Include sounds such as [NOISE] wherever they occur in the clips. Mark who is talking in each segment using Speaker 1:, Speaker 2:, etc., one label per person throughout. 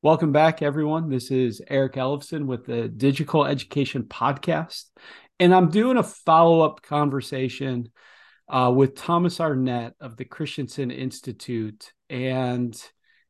Speaker 1: Welcome back, everyone. This is Eric Ellefson with the Digital Education Podcast. And I'm doing a follow up conversation uh, with Thomas Arnett of the Christensen Institute. And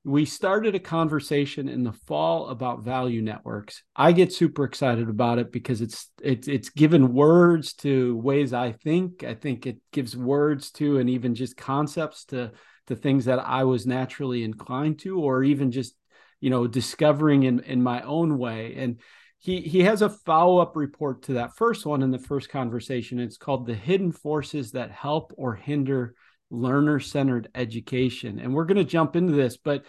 Speaker 1: we started a conversation in the fall about value networks. I get super excited about it because it's it's it's given words to ways I think. I think it gives words to and even just concepts to to things that I was naturally inclined to, or even just you know discovering in in my own way. And he he has a follow-up report to that first one in the first conversation. It's called the hidden forces that help or hinder learner-centered education. And we're going to jump into this but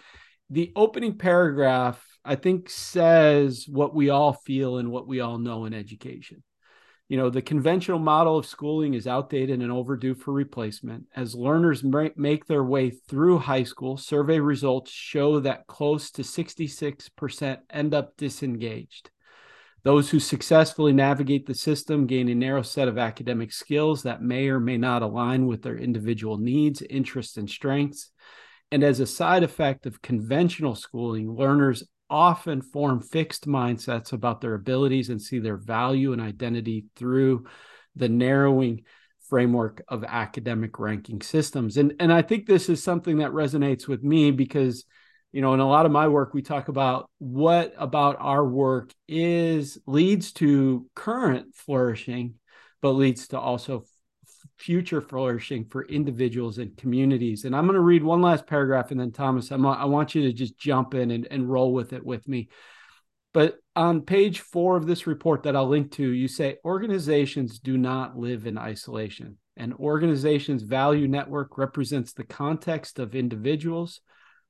Speaker 1: the opening paragraph i think says what we all feel and what we all know in education you know, the conventional model of schooling is outdated and overdue for replacement. As learners make their way through high school, survey results show that close to 66% end up disengaged. Those who successfully navigate the system gain a narrow set of academic skills that may or may not align with their individual needs, interests, and strengths. And as a side effect of conventional schooling, learners often form fixed mindsets about their abilities and see their value and identity through the narrowing framework of academic ranking systems. And and I think this is something that resonates with me because you know in a lot of my work we talk about what about our work is leads to current flourishing but leads to also future flourishing for individuals and communities. And I'm going to read one last paragraph, and then Thomas, I'm, I want you to just jump in and, and roll with it with me. But on page four of this report that I'll link to, you say organizations do not live in isolation. An organization's value network represents the context of individuals,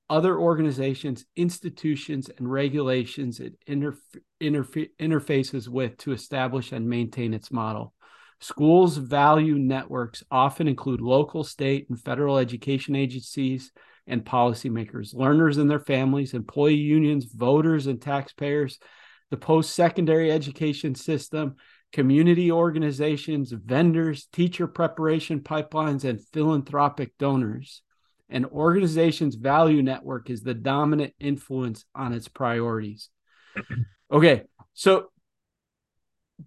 Speaker 1: other organizations, institutions, and regulations it interf- interf- interfaces with to establish and maintain its model. Schools' value networks often include local, state, and federal education agencies and policymakers, learners and their families, employee unions, voters and taxpayers, the post secondary education system, community organizations, vendors, teacher preparation pipelines, and philanthropic donors. An organization's value network is the dominant influence on its priorities. Okay, so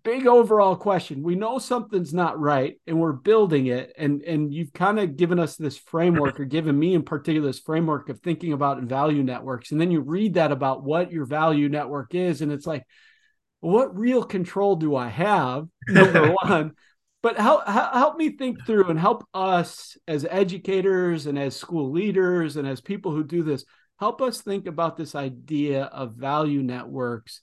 Speaker 1: big overall question. We know something's not right and we're building it. And and you've kind of given us this framework or given me in particular this framework of thinking about value networks. And then you read that about what your value network is. And it's like, what real control do I have? [LAUGHS] Number one. But help, help me think through and help us as educators and as school leaders and as people who do this, help us think about this idea of value networks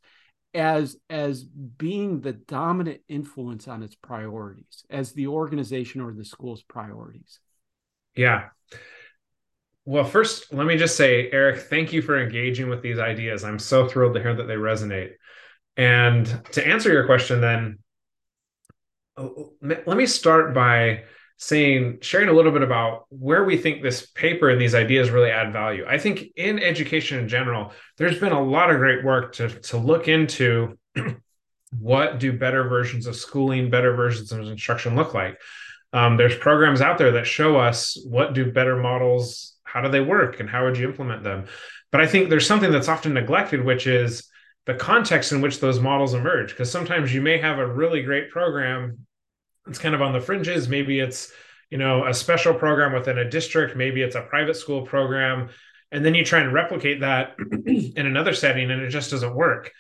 Speaker 1: as as being the dominant influence on its priorities as the organization or the school's priorities.
Speaker 2: Yeah. Well first let me just say eric thank you for engaging with these ideas. I'm so thrilled to hear that they resonate. And to answer your question then let me start by saying sharing a little bit about where we think this paper and these ideas really add value. I think in education in general, there's been a lot of great work to to look into [CLEARS THROAT] what do better versions of schooling, better versions of instruction look like. Um, there's programs out there that show us what do better models, how do they work, and how would you implement them. But I think there's something that's often neglected, which is the context in which those models emerge. Because sometimes you may have a really great program it's kind of on the fringes. Maybe it's, you know, a special program within a district. Maybe it's a private school program. And then you try and replicate that [CLEARS THROAT] in another setting and it just doesn't work.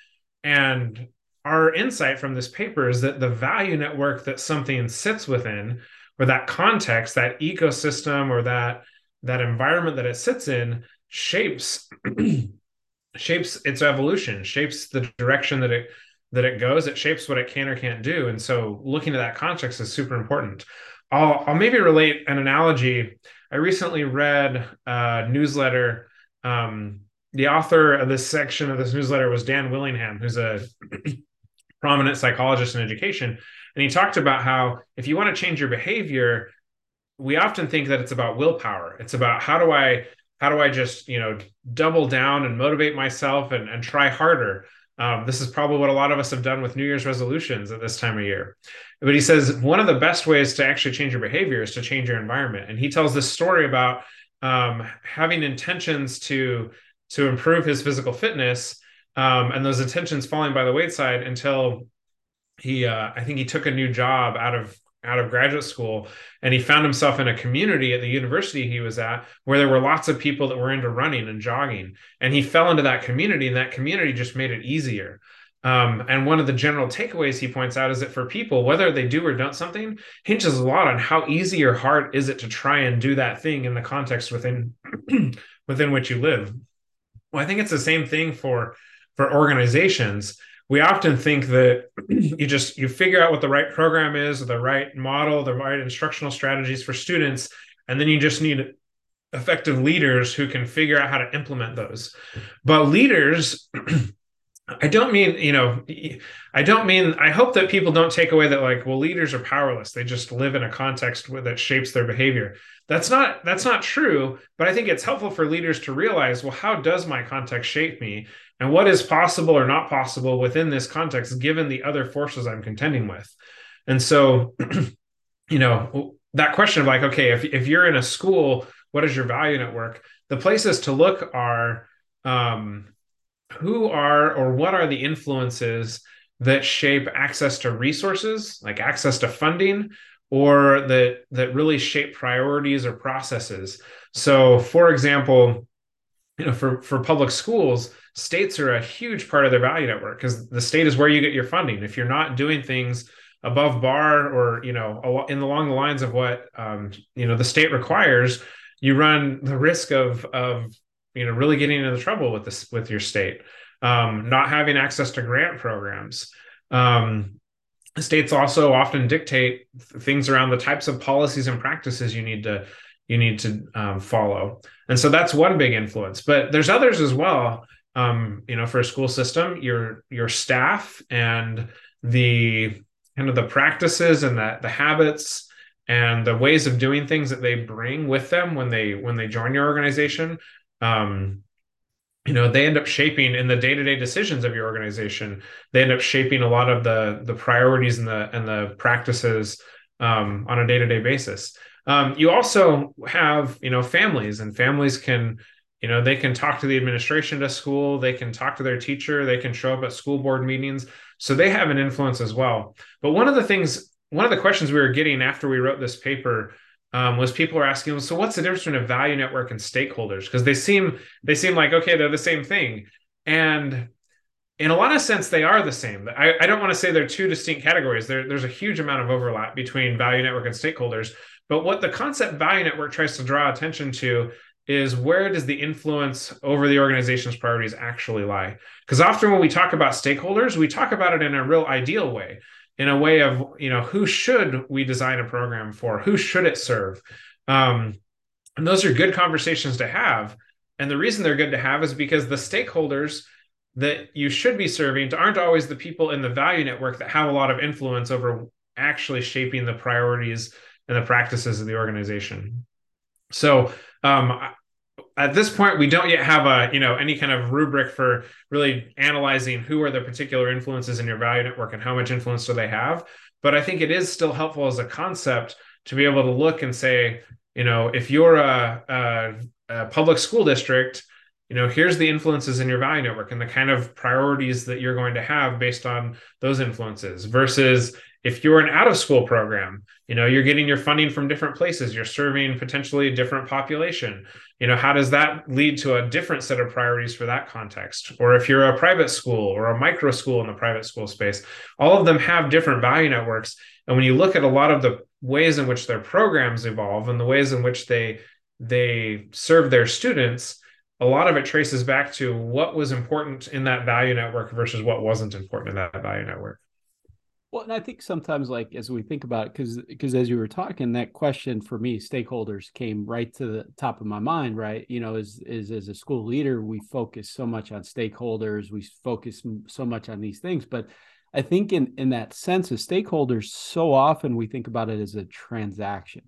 Speaker 2: And our insight from this paper is that the value network that something sits within, or that context, that ecosystem, or that that environment that it sits in, shapes [CLEARS THROAT] shapes its evolution, shapes the direction that it that it goes, it shapes what it can or can't do. And so looking at that context is super important. I'll, I'll maybe relate an analogy. I recently read a newsletter. Um, the author of this section of this newsletter was Dan Willingham, who's a [CLEARS THROAT] prominent psychologist in education. And he talked about how if you want to change your behavior, we often think that it's about willpower. It's about how do I how do I just you know double down and motivate myself and, and try harder. Um, this is probably what a lot of us have done with New Year's resolutions at this time of year. But he says one of the best ways to actually change your behavior is to change your environment. And he tells this story about um, having intentions to to improve his physical fitness um, and those intentions falling by the wayside until he uh, i think he took a new job out of out of graduate school and he found himself in a community at the university he was at where there were lots of people that were into running and jogging. And he fell into that community and that community just made it easier. Um, and one of the general takeaways he points out is that for people whether they do or don't something hinges a lot on how easy or hard is it to try and do that thing in the context within [CLEARS THROAT] within which you live. Well i think it's the same thing for for organizations we often think that [CLEARS THROAT] you just you figure out what the right program is the right model the right instructional strategies for students and then you just need effective leaders who can figure out how to implement those but leaders [CLEARS THROAT] I don't mean, you know, I don't mean, I hope that people don't take away that like, well, leaders are powerless. They just live in a context that shapes their behavior. That's not, that's not true. But I think it's helpful for leaders to realize, well, how does my context shape me? And what is possible or not possible within this context given the other forces i'm contending with? And so [CLEARS THROAT] you know that question of like okay if, if you're in a school what is your value network? The places to look are um, who are or what are the influences that shape access to resources like access to funding or that that really shape priorities or processes? So for example you know for for public schools states are a huge part of their value network because the state is where you get your funding. If you're not doing things above bar or you know in along the lines of what um, you know the state requires, you run the risk of of you know really getting into trouble with this with your state. Um, not having access to grant programs. Um, states also often dictate things around the types of policies and practices you need to you need to um, follow. And so that's one big influence but there's others as well. Um, you know, for a school system, your your staff and the kind of the practices and the the habits and the ways of doing things that they bring with them when they when they join your organization um, you know they end up shaping in the day-to-day decisions of your organization. They end up shaping a lot of the the priorities and the and the practices um, on a day-to-day basis um, you also have you know families and families can you know they can talk to the administration to school they can talk to their teacher they can show up at school board meetings. So they have an influence as well. But one of the things one of the questions we were getting after we wrote this paper um, was people were asking so what's the difference between a value network and stakeholders? Because they seem they seem like okay they're the same thing. And in a lot of sense they are the same. I, I don't want to say they're two distinct categories. There, there's a huge amount of overlap between value network and stakeholders but what the concept value network tries to draw attention to is where does the influence over the organization's priorities actually lie? Because often when we talk about stakeholders, we talk about it in a real ideal way, in a way of, you know, who should we design a program for? Who should it serve? Um, and those are good conversations to have. And the reason they're good to have is because the stakeholders that you should be serving aren't always the people in the value network that have a lot of influence over actually shaping the priorities and the practices of the organization. So um, at this point we don't yet have a you know any kind of rubric for really analyzing who are the particular influences in your value network and how much influence do they have but i think it is still helpful as a concept to be able to look and say you know if you're a, a, a public school district you know here's the influences in your value network and the kind of priorities that you're going to have based on those influences versus if you're an out of school program you know you're getting your funding from different places. You're serving potentially a different population. You know how does that lead to a different set of priorities for that context? Or if you're a private school or a micro school in the private school space all of them have different value networks. And when you look at a lot of the ways in which their programs evolve and the ways in which they they serve their students a lot of it traces back to what was important in that value network versus what wasn't important in that value network
Speaker 1: well, and I think sometimes, like as we think about it, because because as you were talking, that question for me, stakeholders came right to the top of my mind. Right, you know, is is as a school leader, we focus so much on stakeholders, we focus so much on these things, but I think in in that sense of stakeholders, so often we think about it as a transaction,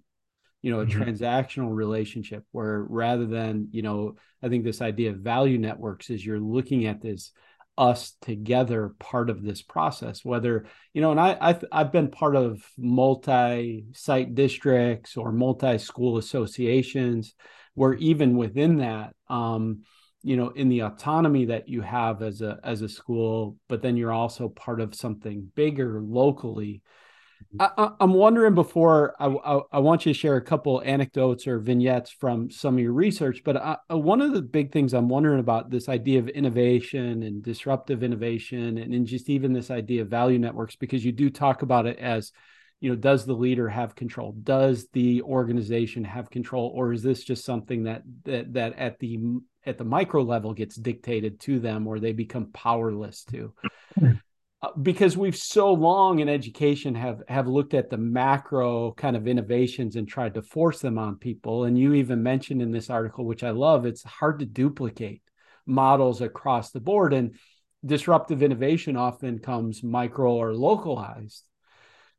Speaker 1: you know, a mm-hmm. transactional relationship where rather than you know, I think this idea of value networks is you're looking at this us together part of this process whether you know and i i've, I've been part of multi-site districts or multi-school associations where even within that um you know in the autonomy that you have as a as a school but then you're also part of something bigger locally I, am wondering before I, I, I, want you to share a couple anecdotes or vignettes from some of your research, but I, one of the big things I'm wondering about this idea of innovation and disruptive innovation, and, and just even this idea of value networks, because you do talk about it as, you know, does the leader have control? Does the organization have control, or is this just something that that that at the at the micro level gets dictated to them, or they become powerless to? Hmm. Uh, because we've so long in education have have looked at the macro kind of innovations and tried to force them on people. And you even mentioned in this article which i love it's hard to duplicate models across the board. And disruptive innovation often comes micro or localized.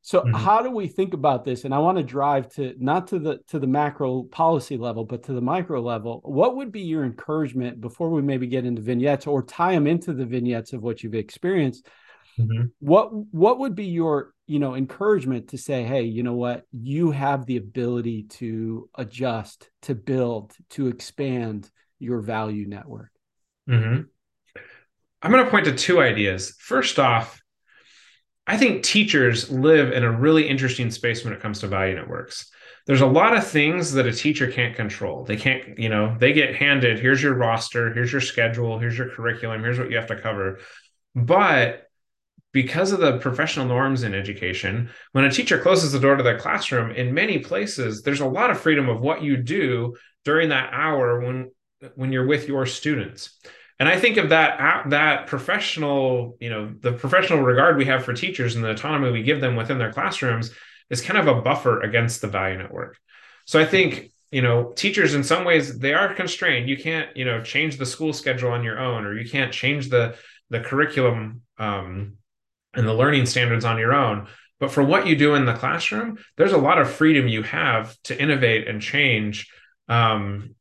Speaker 1: So mm-hmm. how do we think about this? And i want to drive to not to the to the macro policy level but to the micro level. What would be your encouragement before we maybe get into vignettes or tie them into the vignettes of what you've experienced Mm-hmm. What what would be your you know encouragement to say, hey, you know what, you have the ability to adjust, to build, to expand your value network.
Speaker 2: Mm-hmm. I'm going to point to two ideas. First off, I think teachers live in a really interesting space when it comes to value networks. There's a lot of things that a teacher can't control. They can't, you know, they get handed, here's your roster, here's your schedule, here's your curriculum, here's what you have to cover. But because of the professional norms in education, when a teacher closes the door to their classroom, in many places, there's a lot of freedom of what you do during that hour when when you're with your students. And I think of that that professional, you know, the professional regard we have for teachers and the autonomy we give them within their classrooms is kind of a buffer against the value network. So I think you know teachers in some ways they are constrained you can't you know change the school schedule on your own or you can't change the the curriculum um, and the learning standards on your own. But for what you do in the classroom, there's a lot of freedom you have to innovate and change, um,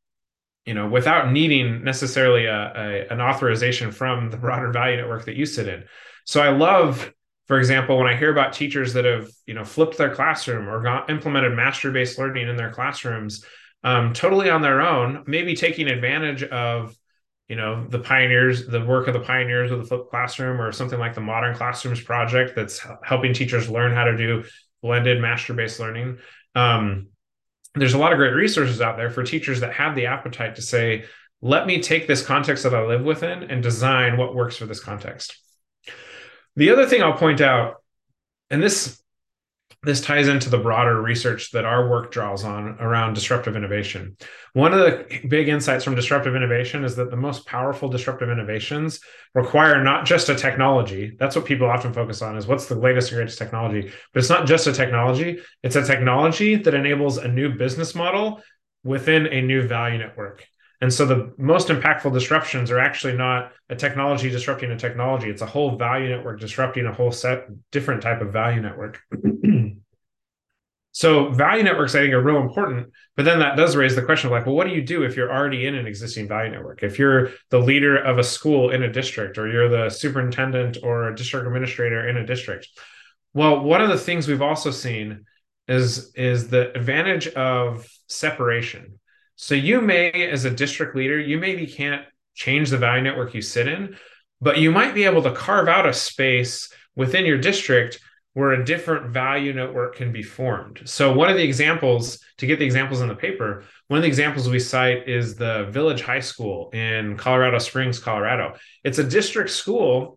Speaker 2: you know, without needing necessarily a, a, an authorization from the broader value network that you sit in. So I love, for example, when I hear about teachers that have, you know, flipped their classroom or got, implemented master-based learning in their classrooms, um, totally on their own, maybe taking advantage of you know the pioneers the work of the pioneers of the flipped classroom or something like the modern classrooms project that's helping teachers learn how to do blended master based learning. Um, there's a lot of great resources out there for teachers that have the appetite to say let me take this context that i live within and design what works for this context. The other thing i'll point out and this this ties into the broader research that our work draws on around disruptive innovation. One of the big insights from disruptive innovation is that the most powerful disruptive innovations require not just a technology. That's what people often focus on is what's the latest and greatest technology. But it's not just a technology, it's a technology that enables a new business model within a new value network. And so the most impactful disruptions are actually not a technology disrupting a technology. It's a whole value network disrupting a whole set different type of value network. [CLEARS THROAT] So value networks, I think, are real important. But then that does raise the question of like, well, what do you do if you're already in an existing value network? If you're the leader of a school in a district, or you're the superintendent or a district administrator in a district. Well, one of the things we've also seen is is the advantage of separation. So you may, as a district leader, you maybe can't change the value network you sit in, but you might be able to carve out a space within your district where a different value network can be formed. So, one of the examples, to get the examples in the paper, one of the examples we cite is the Village High School in Colorado Springs, Colorado. It's a district school,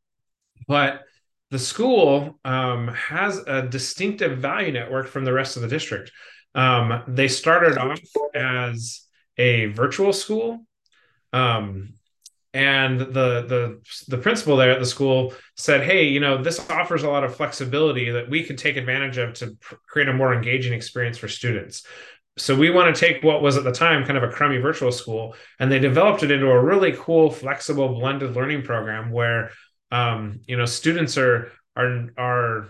Speaker 2: [CLEARS THROAT] but the school um, has a distinctive value network from the rest of the district. Um, they started off as a virtual school. Um, and the the the principal there at the school said hey you know this offers a lot of flexibility that we can take advantage of to pr- create a more engaging experience for students so we want to take what was at the time kind of a crummy virtual school and they developed it into a really cool flexible blended learning program where um, you know students are are are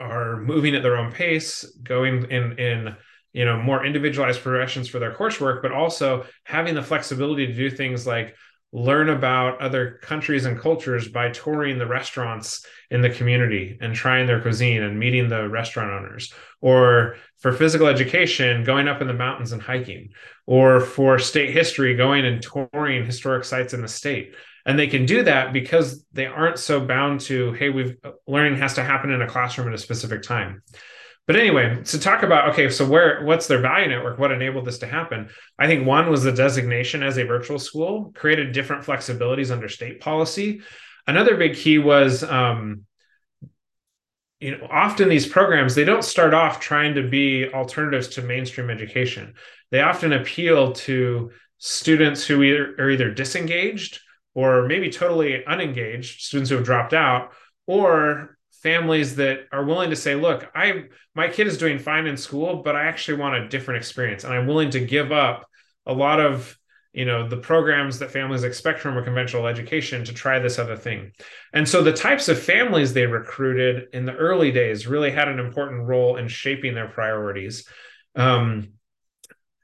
Speaker 2: are moving at their own pace going in in you know more individualized progressions for their coursework but also having the flexibility to do things like learn about other countries and cultures by touring the restaurants in the community and trying their cuisine and meeting the restaurant owners. Or for physical education going up in the mountains and hiking. Or for state history going and touring historic sites in the state and they can do that because they aren't so bound to hey we've learning has to happen in a classroom at a specific time but anyway, to talk about okay, so where what's their value network? What enabled this to happen? I think one was the designation as a virtual school created different flexibilities under state policy. Another big key was um, you know often these programs they don't start off trying to be alternatives to mainstream education. They often appeal to students who are either disengaged or maybe totally unengaged, students who have dropped out, or families that are willing to say look i my kid is doing fine in school but i actually want a different experience and i'm willing to give up a lot of you know the programs that families expect from a conventional education to try this other thing. And so the types of families they recruited in the early days really had an important role in shaping their priorities. Um,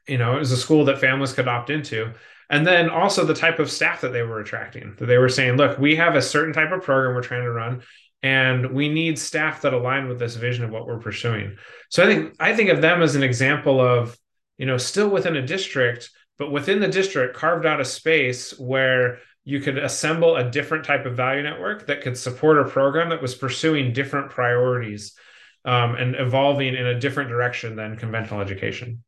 Speaker 2: you know it was a school that families could opt into and then also the type of staff that they were attracting that they were saying look we have a certain type of program we're trying to run and we need staff that align with this vision of what we're pursuing. So i think i think of them as an example of you know still within a district but within the district carved out a space where you could assemble a different type of value network that could support a program that was pursuing different priorities um, and evolving in a different direction than conventional education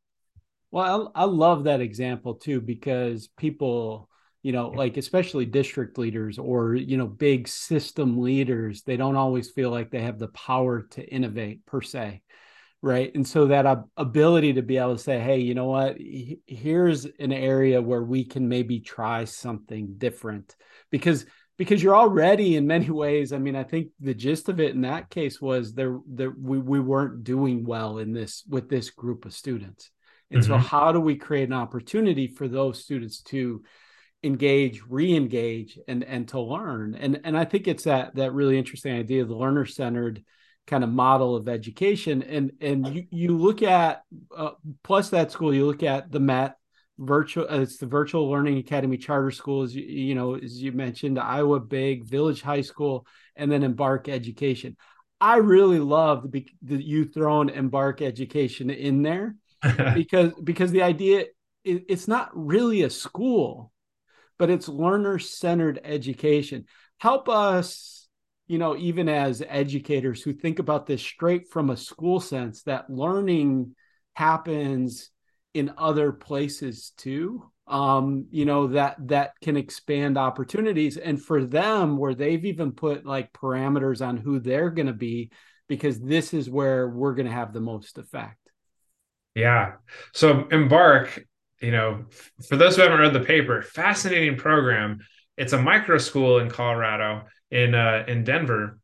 Speaker 1: well I, I love that example too because people you know like especially district leaders or you know big system leaders they don't always feel like they have the power to innovate per se right? And so that ability to be able to say hey you know what? Here's an area where we can maybe try something different. Because because you're already in many [LAUGHS] ways i mean i think the gist of it in that case was there there we, we weren't doing well in this with this group of students and mm-hmm. so how do we create an opportunity for those students to engage re-engage and and to learn? And and i think it's that that really interesting idea of the learner centered kind of model of education. And and you, you look at uh, plus that school you look at the met virtual uh, it's the virtual learning academy charter schools you, you know as you mentioned iowa big village high school and then embark education. I really love the, the you thrown embark education in there [LAUGHS] because because the idea it, it's not really a school but it's learner centered education. Help us, you know, even as educators who think about this straight from a school sense, that learning happens in other places too. Um you know that that can expand opportunities. And for them where they've even put like parameters on who they're going to be because this is where we're going to have the most effect
Speaker 2: yeah so embark you know, for those who haven't read the paper, fascinating program. It's a micro school in Colorado, in uh, in Denver,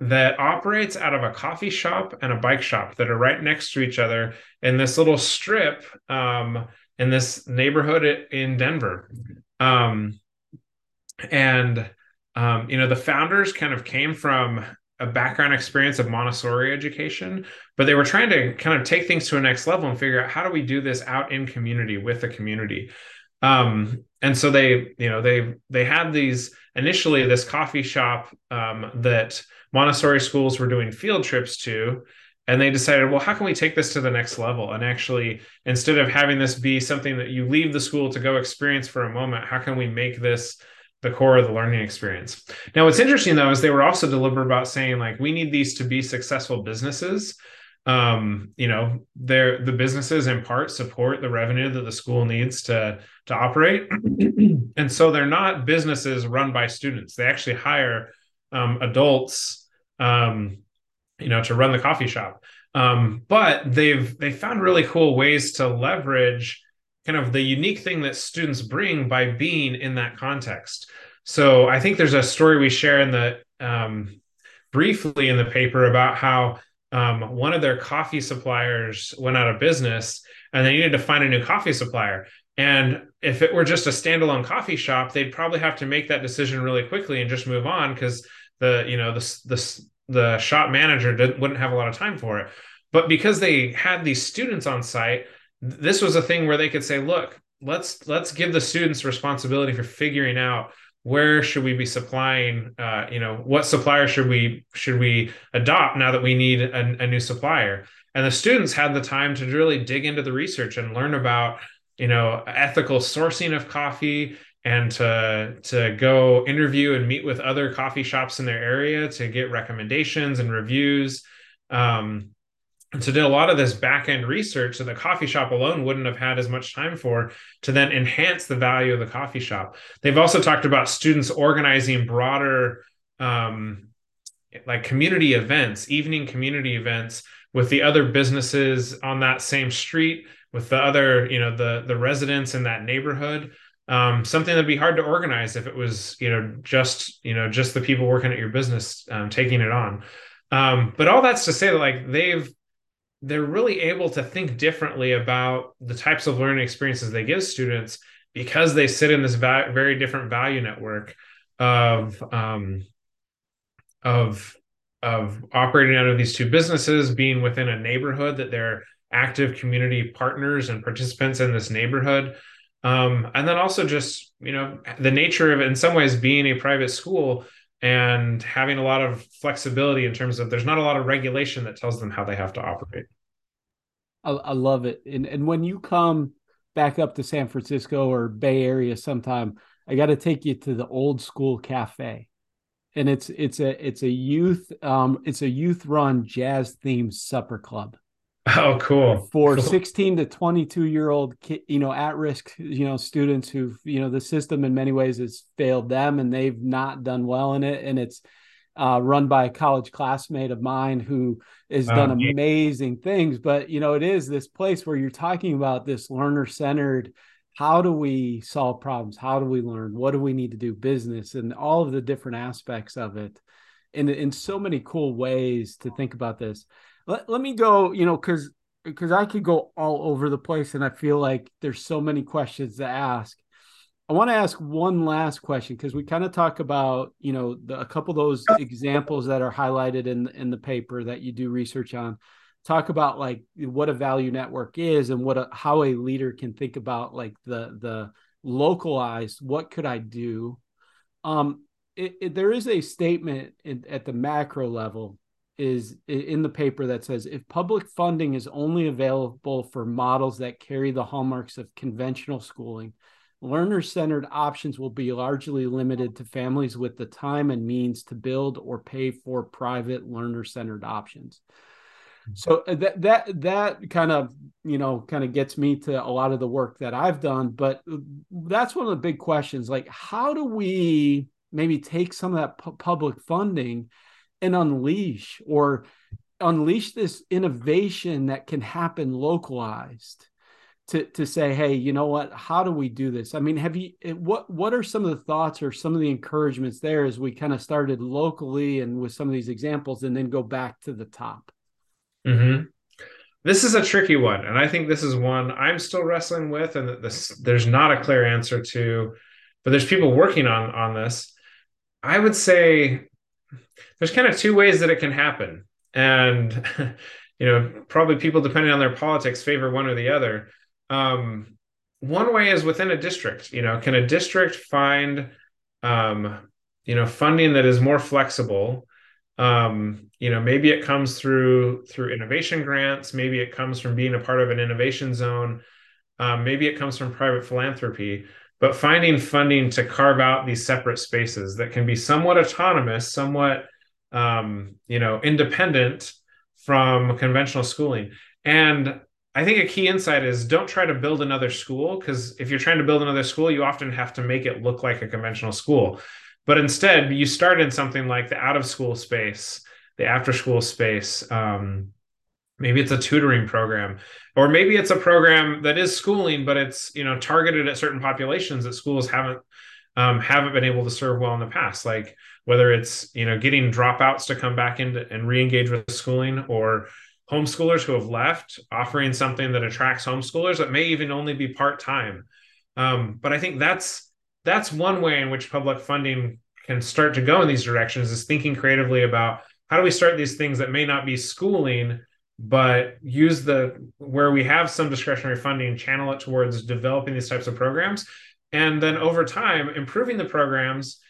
Speaker 2: that operates out of a coffee shop and a bike shop that are right next to each other in this little strip um, in this neighborhood in Denver. Um, and um, you know, the founders kind of came from a background experience of Montessori education, but they were trying to kind of take things to a next level and figure out how do we do this out in community with the community. Um, and so they, you know, they they had these initially this coffee shop um, that Montessori schools were doing field trips to, and they decided, well, how can we take this to the next level? And actually, instead of having this be something that you leave the school to go experience for a moment, how can we make this the core of the learning experience. Now, what's interesting though is they were also deliberate about saying like we need these to be successful businesses. Um, you know, they're the businesses in part support the revenue that the school needs to to operate, [CLEARS THROAT] and so they're not businesses run by students. They actually hire um, adults, um, you know, to run the coffee shop. Um, but they've they found really cool ways to leverage kind of the unique thing that students bring by being in that context. So I think there's a story we share in the um, briefly in the paper about how um, one of their coffee suppliers went out of business and they needed to find a new coffee supplier. And if it were just a standalone coffee shop, they'd probably have to make that decision really quickly and just move on because the you know the the the shop manager wouldn't have a lot of time for it. But because they had these students on site, this was a thing where they could say, look, let's let's give the students responsibility for figuring out where should we be supplying uh, you know what supplier should we should we adopt now that we need a, a, new supplier. And the students had the time to really dig into the research and learn about you know ethical sourcing of coffee and to to go interview and meet with other coffee shops in their area to get recommendations and reviews. Um, so did a lot of this back end research that the coffee shop alone wouldn't have had as much time for to then enhance the value of the coffee shop. They've also talked about students organizing broader um, like community events, evening community events with the other businesses on that same street, with the other, you know, the the residents in that neighborhood. Um, something that'd be hard to organize if it was, you know, just you know just the people working at your business um, taking it on. Um, but all that's to say that like they've they're really able to think differently about the types of learning experiences they give students because they sit in this va- very different value network of um, of of operating out of these two businesses, being within a neighborhood that they're active community partners and participants in this neighborhood, um, and then also just you know the nature of in some ways being a private school and having a lot of flexibility in terms of there's not a lot of regulation that tells them how they have to operate.
Speaker 1: I, I love it. And and when you come back up to San Francisco or Bay Area sometime, I got to take you to the old school cafe. And it's it's a it's a youth um it's a youth run jazz themed supper club. [LAUGHS]
Speaker 2: Oh, cool.
Speaker 1: For
Speaker 2: cool.
Speaker 1: 16 to 22 year old, you know, at risk, you know, students who, you know, the system in many ways has failed them and they've not done well in it. And it's uh, run by a college classmate of mine who has done amazing things. But, you know, it is this place where you're talking about this learner centered. How do we solve problems? How do we learn? What do we need to do business and all of the different aspects of it? In, in so many cool ways to think about this let, let me go, you know, because because I could go all over the place and I feel like there's so many questions to ask. I want to ask one last question because we kind of talk about, you know, the, a couple of those examples that are highlighted in in the paper that you do research on. Talk about like what a value network is and what a, how a leader can think about like the the localized what could I do. Um, it, it, there is a statement in, at the macro level is in the paper that says if public funding is only available for models that carry the hallmarks of conventional schooling, learner centered options will be largely limited to families with the time and means to build or pay for private learner centered options. So uh, that that that kind of you know kind of gets me to a lot of the work that I've done, but uh, that's one of the big questions. Like, how do we maybe take some of that pu- public funding and unleash or unleash this innovation that can happen localized to to say hey you know what? How do we do this? I mean have you eh, what what are some of the thoughts or some of the encouragements there as we kind of started locally and with some of these examples and then go back to the top?
Speaker 2: Mm-hmm. this is a tricky one and i think this is one i'm still wrestling with and this there's not a clear answer to but there's people working on on this. I would say there's kind of two ways that it can happen. And [LAUGHS] you know probably people depending on their politics favor one or the other. Um, one way is within a district. You know can a district find um, you know funding that is more flexible? Um, you know maybe it comes through through innovation grants. Maybe it comes from being a part of an innovation zone. Um, maybe it comes from private philanthropy but finding funding to carve out these separate spaces that can be somewhat autonomous somewhat um, you know, independent from conventional schooling. And I think a key insight is don't try to build another school because if you're trying to build another school, you often have to make it look like a conventional school. But instead, you start in something like the out of school space, the after school space. Um, maybe it's a tutoring program, or maybe it's a program that is schooling, but it's you know targeted at certain populations that schools haven't um, haven't been able to serve well in the past. Like whether it's you know getting dropouts to come back in and re-engage with schooling or homeschoolers who have left offering something that attracts homeschoolers that may even only be part-time um, but i think that's that's one way in which public funding can start to go in these directions is thinking creatively about how do we start these things that may not be schooling but use the where we have some discretionary funding, channel it towards developing these types of programs. And then over time, improving the programs,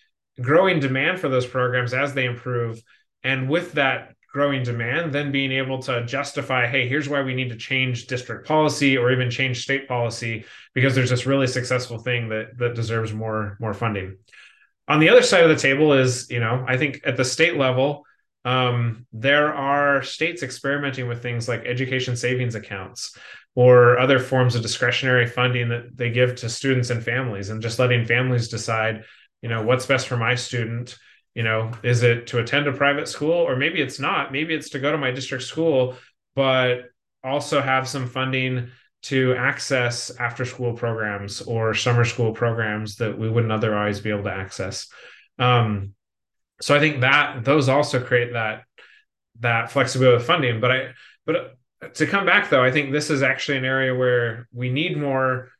Speaker 2: growing demand for those programs as they improve. And with that growing demand, then being able to justify, hey, here's why we need to change district policy or even change state policy because there's this really successful thing that that deserves more more funding. On the other side of the table is, you know, I think at the state level, um, there are states experimenting with things like education savings accounts or other forms of discretionary funding that they give to students and families and just letting families decide you know what's best for my student. You know is it to attend a private school or maybe it's not. Maybe it's to go to my district school but also have some funding to access after school programs or summer school programs that we wouldn't otherwise be able to access. Um, so I think that those also create that that flexibility of funding. But I but to come back though, I think this is actually an area where we need more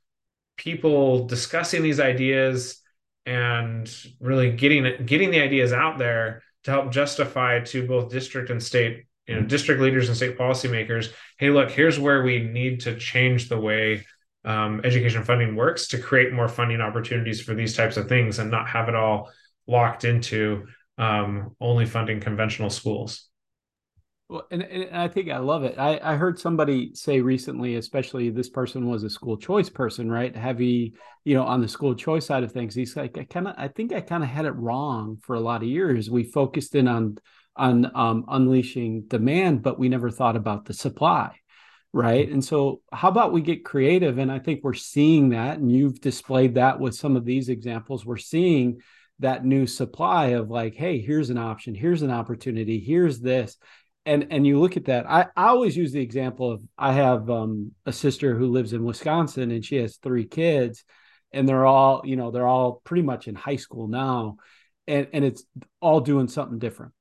Speaker 2: people discussing these ideas and really getting getting the ideas out there to help justify to both district and state you know district leaders and state policymakers hey look here's where we need to change the way um, education funding works to create more funding opportunities for these types of things and not have it all locked into um, only funding conventional schools.
Speaker 1: Well, and, and I think I love it. I, I heard somebody say recently, especially this person was a school choice person, right? Heavy, you know, on the school choice side of things. He's like, I kind of, I think I kind of had it wrong for a lot of years. We focused in on on um, unleashing demand, but we never thought about the supply, right? And so, how about we get creative? And I think we're seeing that, and you've displayed that with some of these examples. We're seeing that new supply of like hey here's an option here's an opportunity here's this. And and you look at that. I, I always use the example of i have um, a sister who lives in wisconsin and she has three kids and they're all you know they're all pretty much in high school now. And and it's all doing something different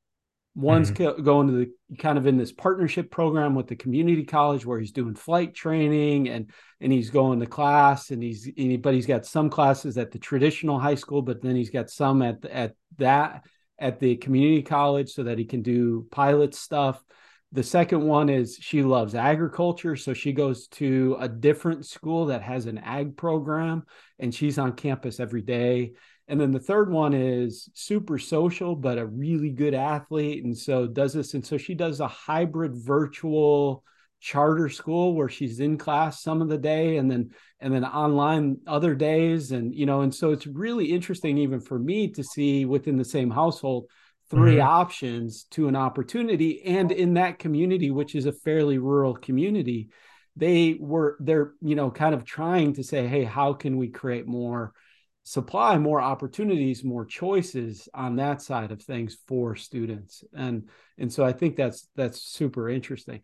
Speaker 1: One's mm-hmm. going to the kind of in this partnership program with the community college where he's doing flight training and and he's going to class and he's but he's got some classes at the traditional high school, but then he's got some at at that at the community college so that he can do pilot stuff. The second one is she loves agriculture, so she goes to a different school that has an ag program and she's on campus every day and then the third one is super social, but a really good athlete. And so does this. And so she does a hybrid virtual charter school where she's in class some of the day and then and then online other days and you know and so it's really interesting even for me to see within the same household 3 mm-hmm. options to an opportunity and in that community which is a fairly rural community they were they're you know kind of trying to say hey how can we create more supply more opportunities more choices on that side of things for students. And and so i think that's that's super interesting.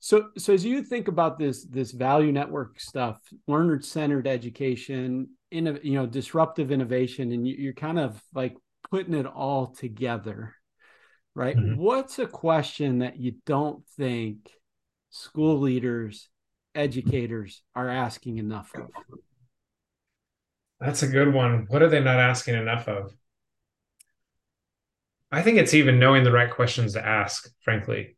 Speaker 1: So so as you think about this this value network stuff learner centered education in you know disruptive innovation and you, are kind of like putting it all together right? Mm-hmm. what's a question that you don't think school leaders educators are asking enough of
Speaker 2: that's a good one. What are they not asking enough of? I think it's even knowing the right questions to ask, frankly.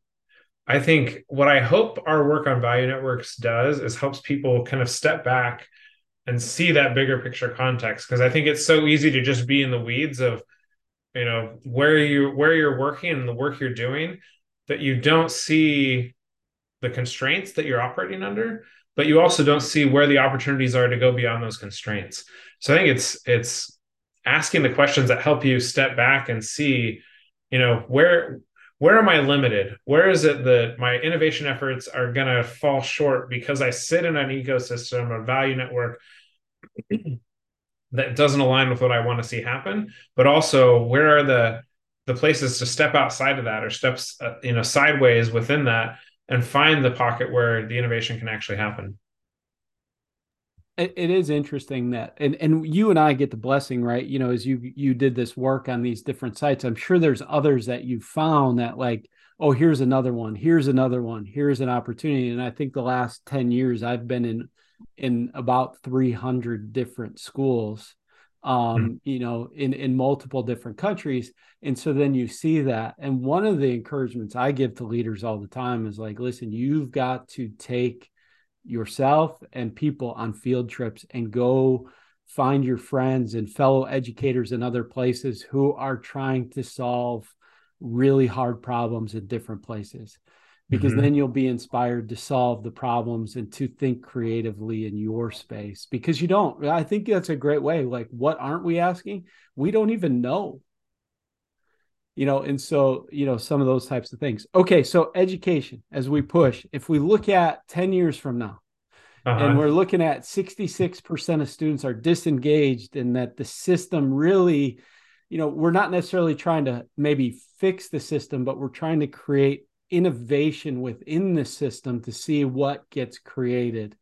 Speaker 2: I think what I hope our work on value networks does is helps people kind of step back and see that bigger picture context because I think it's so easy to just be in the weeds of you know where you where you're working and the work you're doing that you don't see the constraints that you're operating under but you also don't see where the opportunities are to go beyond those constraints so I think it's it's asking the questions that help you step back and see, you know, where where am I limited? Where is it that my innovation efforts are going to fall short because I sit in an ecosystem, a value network that doesn't align with what I want to see happen? But also, where are the the places to step outside of that or steps uh, you know sideways within that and find the pocket where the innovation can actually happen?
Speaker 1: It, it is interesting that and and you and I get the blessing right you know as you you did this work on these different sites I'm sure there's others that you found that like oh here's another one here's another one here's an opportunity and I think the last 10 years I've been in in about 300 different schools um, mm-hmm. you know, in in multiple different countries. And so then you see that. And one of the encouragements I give to leaders all the time is like, listen, you've got to take yourself and people on field trips and go find your friends and fellow educators in other places who are trying to solve really hard problems in different places. Because mm-hmm. then you'll be inspired to solve the problems and to think creatively in your space. Because you don't i think that's a great way. Like what aren't we asking? We don't even know you know and so you know some of those types of things okay so education as we push if we look at 10 years from now uh-huh. and we're looking at 66% of students are disengaged and that the system really you know we're not necessarily trying to maybe fix the system but we're trying to create innovation within the system to see what gets created.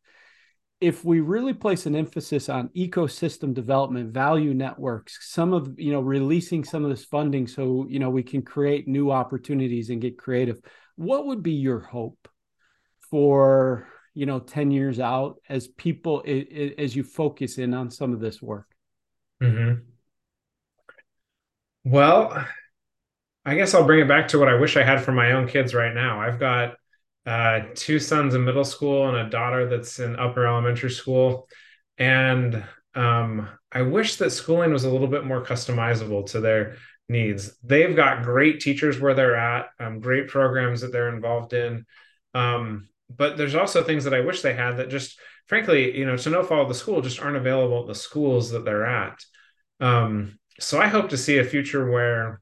Speaker 1: If we really place an emphasis on ecosystem development, value networks, some of you know releasing some of this funding so you know we can create new opportunities and get creative, what would be your hope for you know 10 years out as people as you focus in on some of this work?
Speaker 2: Mm-hmm. Well, I guess I'll bring it back to what I wish I had for my own kids right now. I've got uh, two sons in middle school and a daughter that's in upper elementary school. And um, I wish that schooling was a little bit more customizable to their needs. They've got great teachers where they're at, um, great programs that they're involved in. Um, but there's also things that I wish they had that just, frankly, you know, to no fault of the school, just aren't available at the schools that they're at. Um, so I hope to see a future where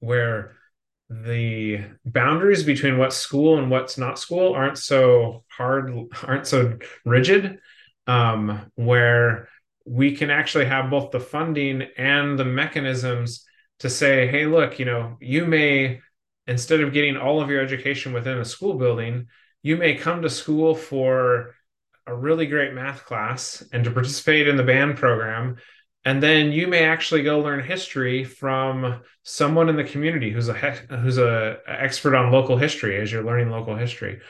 Speaker 2: where the boundaries between what's school and what's not school aren't so hard, aren't so rigid, um, where we can actually have both the funding and the mechanisms to say, hey, look, you know, you may, instead of getting all of your education within a school building, you may come to school for a really great math class and to participate in the band program and then you may actually go learn history from someone in the community who's a who's a, expert on local history as you're learning local history.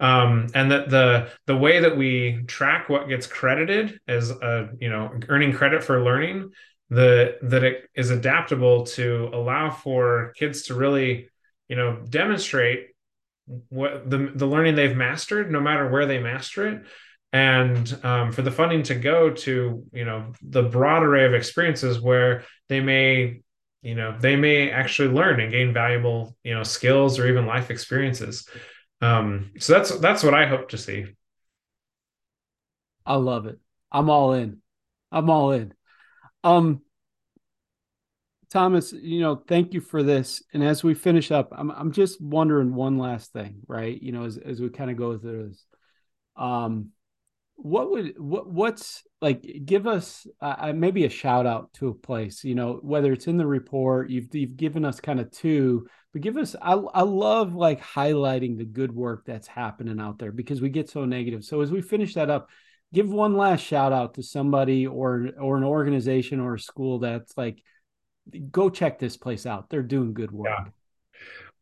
Speaker 2: Um, and that the the way that we track what gets credited as a you know earning credit for learning the that it is adaptable to allow for kids to really you know demonstrate what the the learning they've mastered no matter where they master it and um, for the funding to go to you know the broad array of experiences where they may you know they may actually learn and gain valuable you know skills or even life experiences. Um, so that's that's what i hope to see.
Speaker 1: I love it. I'm all in. I'm all in. Um thomas you know thank you for this. And as we finish up i'm, I'm just wondering one last thing right? You know as, as we kind of go through this. Um what would what what's like give us uh, maybe a shout out to a place you know whether it's in the report you've you've given us kind of two but give us I, I love like highlighting the good work that's happening out there because we get so negative. So as we finish that up give one last shout out to somebody or or an organization or a school that's like go check this place out. They're doing good work. Yeah.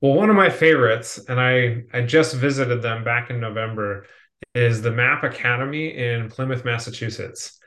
Speaker 2: well one of my favorites and i i just visited them back in november is the Map Academy in Plymouth, Massachusetts.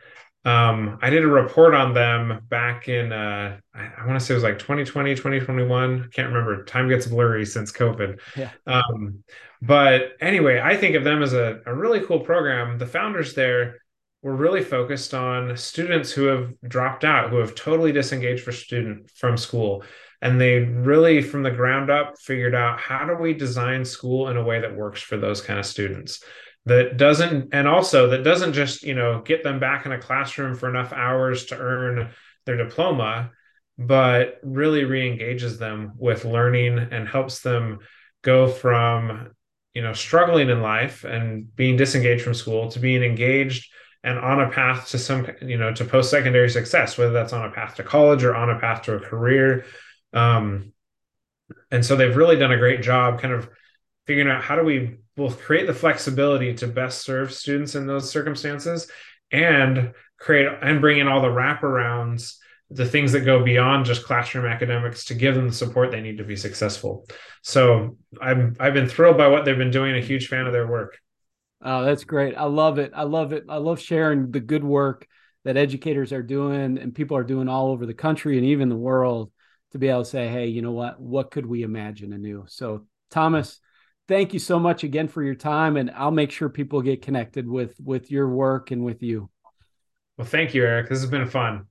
Speaker 2: Um, I did a report on them back in, uh, I, I want to say it was like 2020, 2021. I can't remember. Time gets blurry since COVID. Yeah. Um, but anyway, I think of them as a, a really cool program. The founders there were really focused on students who have dropped out, who have totally disengaged for student from school. And they really, from the ground up, figured out how do we design school in a way that works for those kind of students that doesn't and also that doesn't just you know get them back in a classroom for enough hours to earn their diploma but really re-engages them with learning and helps them go from you know struggling in life and being disengaged from school to being engaged and on a path to some you know to post-secondary success whether that's on a path to college or on a path to a career. Um, and so they've really done a great job kind of figuring out how do we both create the flexibility to best serve students in those circumstances and create and bring in all the wraparounds the things that go beyond just classroom academics to give them the support they need to be successful. So i'm i've been thrilled by what they've been doing a huge fan of their work.
Speaker 1: Oh that's great. I love it. I love it. I love sharing the good work that educators are doing and people are doing all over the country and even the world to be able to say, hey, you know what? What could we imagine anew? So, Thomas, thank you so much again for your time, and I'll make sure people get connected with with your work and with you.
Speaker 2: Well, thank you, Eric. This has been fun.